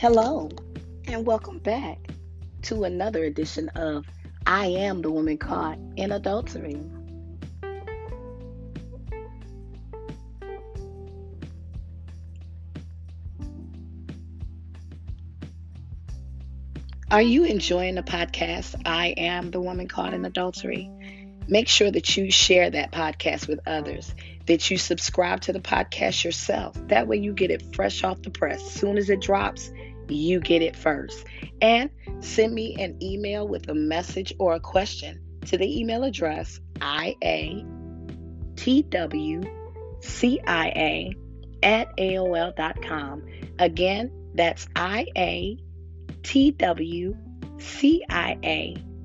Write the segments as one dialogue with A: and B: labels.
A: Hello, and welcome back to another edition of I Am the Woman Caught in Adultery. Are you enjoying the podcast, I Am the Woman Caught in Adultery? Make sure that you share that podcast with others, that you subscribe to the podcast yourself. That way you get it fresh off the press. As soon as it drops, you get it first. And send me an email with a message or a question to the email address iatwcia at AOL.com. Again, that's iatwcia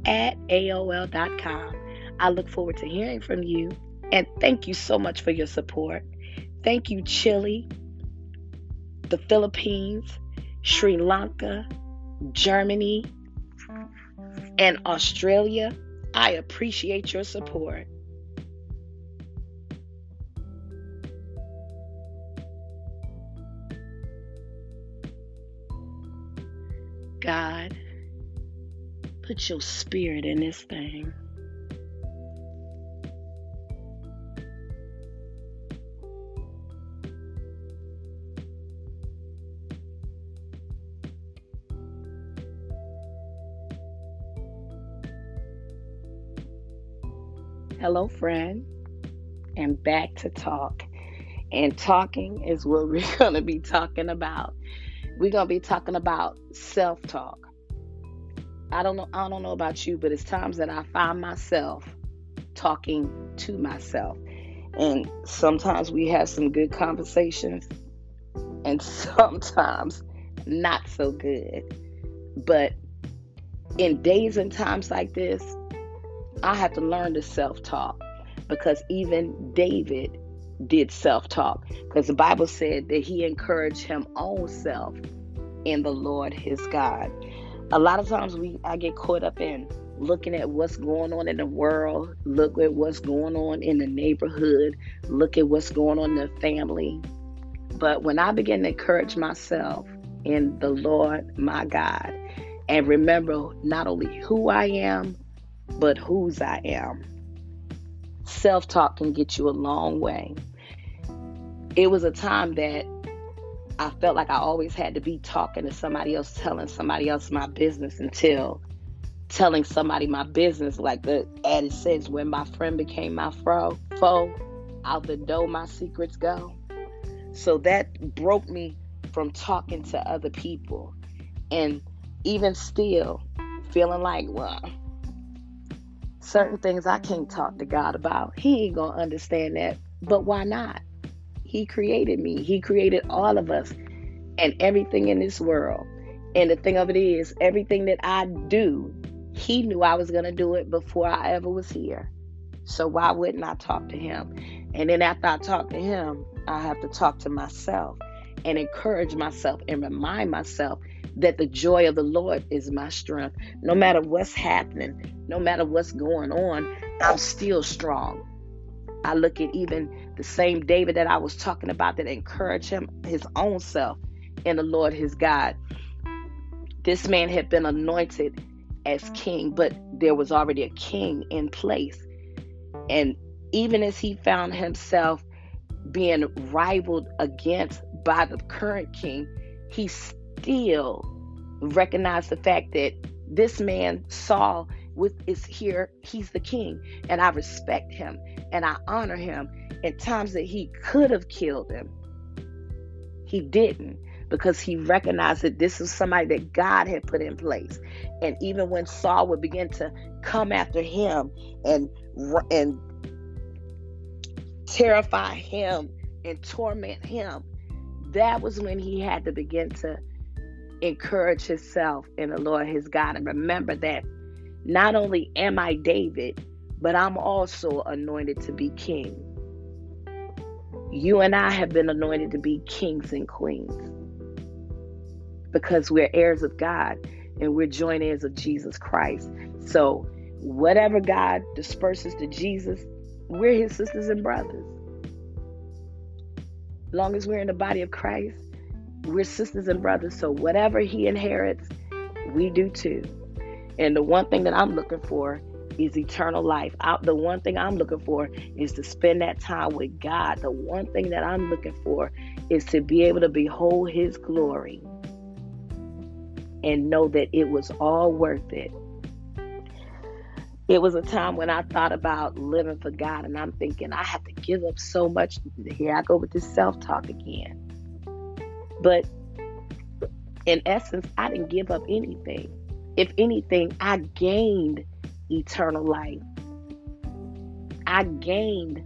A: at AOL.com. I look forward to hearing from you and thank you so much for your support. Thank you, Chile, the Philippines, Sri Lanka, Germany, and Australia. I appreciate your support. God, put your spirit in this thing. Hello, friend, and back to talk. And talking is what we're going to be talking about. We're going to be talking about self-talk. I don't know I don't know about you, but it's times that I find myself talking to myself. And sometimes we have some good conversations and sometimes not so good. But in days and times like this, I have to learn to self talk because even David did self talk because the Bible said that he encouraged him own self in the Lord his God. A lot of times we I get caught up in looking at what's going on in the world, look at what's going on in the neighborhood, look at what's going on in the family. But when I begin to encourage myself in the Lord my God and remember not only who I am, but whose I am. Self talk can get you a long way. It was a time that I felt like I always had to be talking to somebody else, telling somebody else my business until telling somebody my business, like the added says, when my friend became my fro, foe, out the door my secrets go. So that broke me from talking to other people. And even still, feeling like, well, certain things I can't talk to God about. He ain't to understand that. But why not? He created me, He created all of us and everything in this world. And the thing of it is, everything that I do, He knew I was to do it before I ever was here. So why wouldn't I talk to Him? And then after I talk to Him, I have to talk to myself and encourage myself and remind myself that the joy of the Lord is my strength. No matter what's happening, no matter what's going on, I'm still strong. I look at even the same David that I was talking about that encouraged him, his own self in the Lord his God. This man had been anointed as king, but there was already a king in place. And even as he found himself being rivaled against by the current king, he still recognize the fact that this man Saul with is here. He's the king and I respect him and I honor him. In times that he could have killed him he didn't because he recognized that this is somebody that God had put in place. And even when Saul would begin to come after him and and terrify him and torment him that was when he had to begin to encourage himself in the Lord his God and remember that not only am I David, but I'm also anointed to be king. You and I have been anointed to be kings and queens because we're heirs of God and we're joint heirs of Jesus Christ. So, whatever God disperses to Jesus, we're his sisters and brothers. Long as we're in the body of Christ, we're sisters and brothers. So whatever he inherits, we do too. And the one thing that I'm looking for is eternal life. I, the one thing I'm looking for is to spend that time with God. The one thing that I'm looking for is to be able to behold his glory and know that it was all worth it. It was a time when I thought about living for God, and I'm thinking, I have to give up so much. Here I go with this self talk again. But in essence, I didn't give up anything. If anything, I gained eternal life. I gained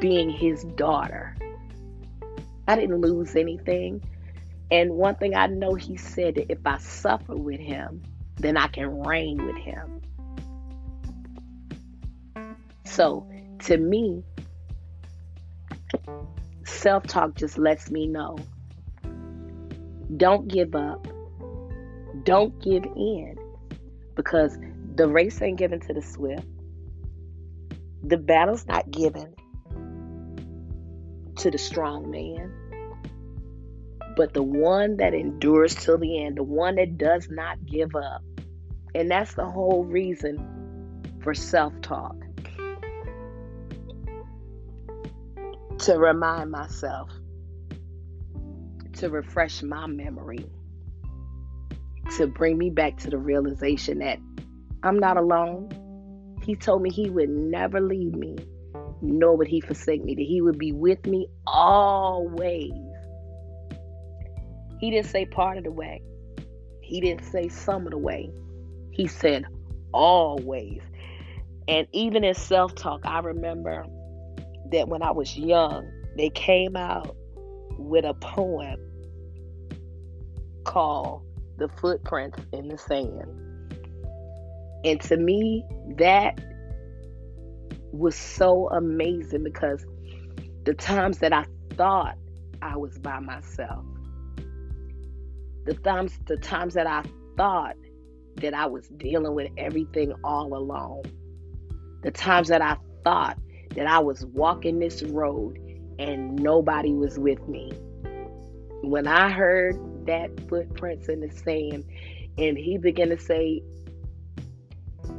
A: being his daughter. I didn't lose anything. And one thing I know, he said that if I suffer with him, then I can reign with him. So to me, self talk just lets me know don't give up, don't give in because the race ain't given to the swift, the battle's not given to the strong man. But the one that endures till the end, the one that does not give up. And that's the whole reason for self talk. To remind myself, to refresh my memory, to bring me back to the realization that I'm not alone. He told me he would never leave me, nor would he forsake me, that he would be with me always. He didn't say part of the way, he didn't say some of the way. He said always. And even in self talk, I remember that when I was young, they came out with a poem called The Footprints in the Sand. And to me, that was so amazing because the times that I thought I was by myself, the times the times that I thought that I was dealing with everything all alone, the times that I thought that I was walking this road and nobody was with me. When I heard that footprints in the sand and he began to say,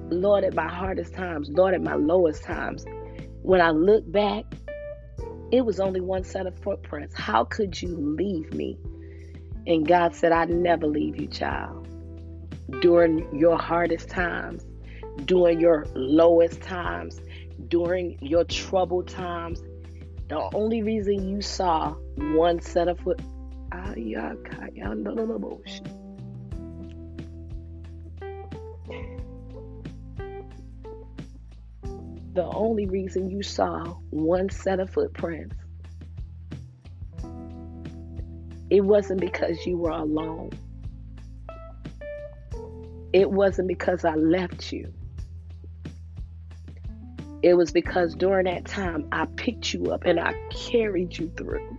A: Lord, at my hardest times, Lord, at my lowest times, when I look back, it was only one set of footprints. How could you leave me? And God said, I never leave you, child. During your hardest times, during your lowest times, during your troubled times, the only reason you saw one set of foot. Ah, ah, the only reason you saw one set of footprints, it wasn't because you were alone. It wasn't because I left you. It was because during that time I picked you up and I carried you through.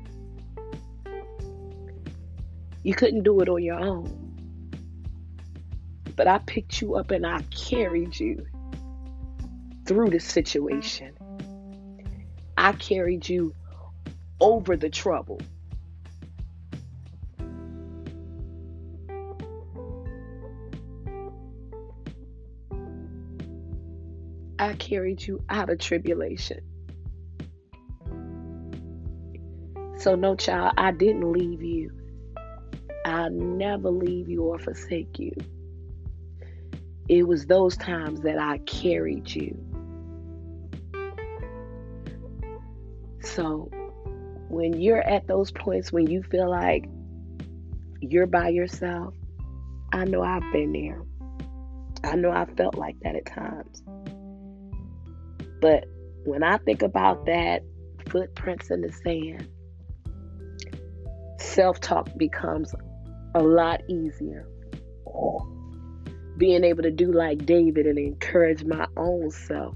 A: You couldn't do it on your own. But I picked you up and I carried you through the situation. I carried you over the trouble. I carried you out of tribulation. So, no, child, I didn't leave you. I'll never leave you or forsake you. It was those times that I carried you. So when you're at those points when you feel like you're by yourself, I know I've been there. I know I felt like that at times. But when I think about that footprints in the sand, self talk becomes a lot easier. Being able to do like David and encourage my own self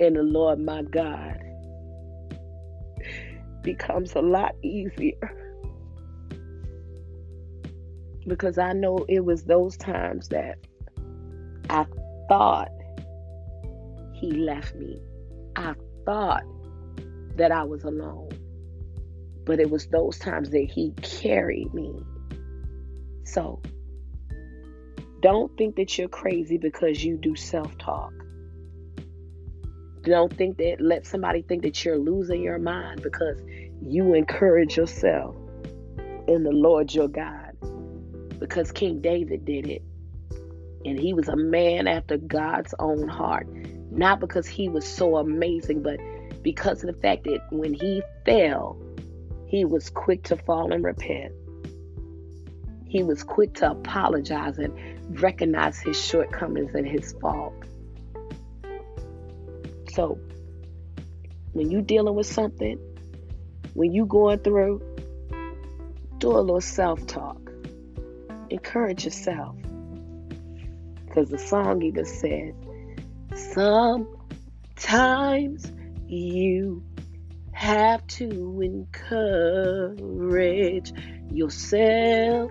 A: in the Lord my God becomes a lot easier. Because I know it was those times that I thought he left me. I thought that I was alone. But it was those times that he carried me So, don't think that you're crazy because you do self talk. Don't think that, let somebody think that you're losing your mind because you encourage yourself in the Lord your God. Because King David did it. And he was a man after God's own heart. Not because he was so amazing, but because of the fact that when he fell, he was quick to fall and repent. He was quick to apologize and recognize his shortcomings and his fault. So, when you're dealing with something, when you're going through, do a little self-talk. Encourage yourself. Because the song even says, sometimes you have to encourage yourself.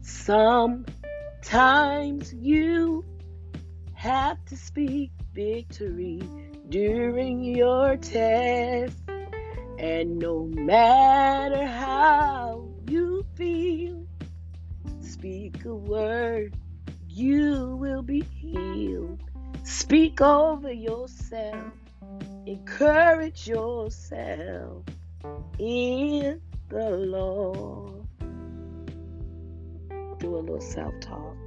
A: Sometimes you have to speak victory during your test. And no matter how you feel, speak a word, you will be healed. Speak over yourself, encourage yourself in the Lord. Do a little self talk.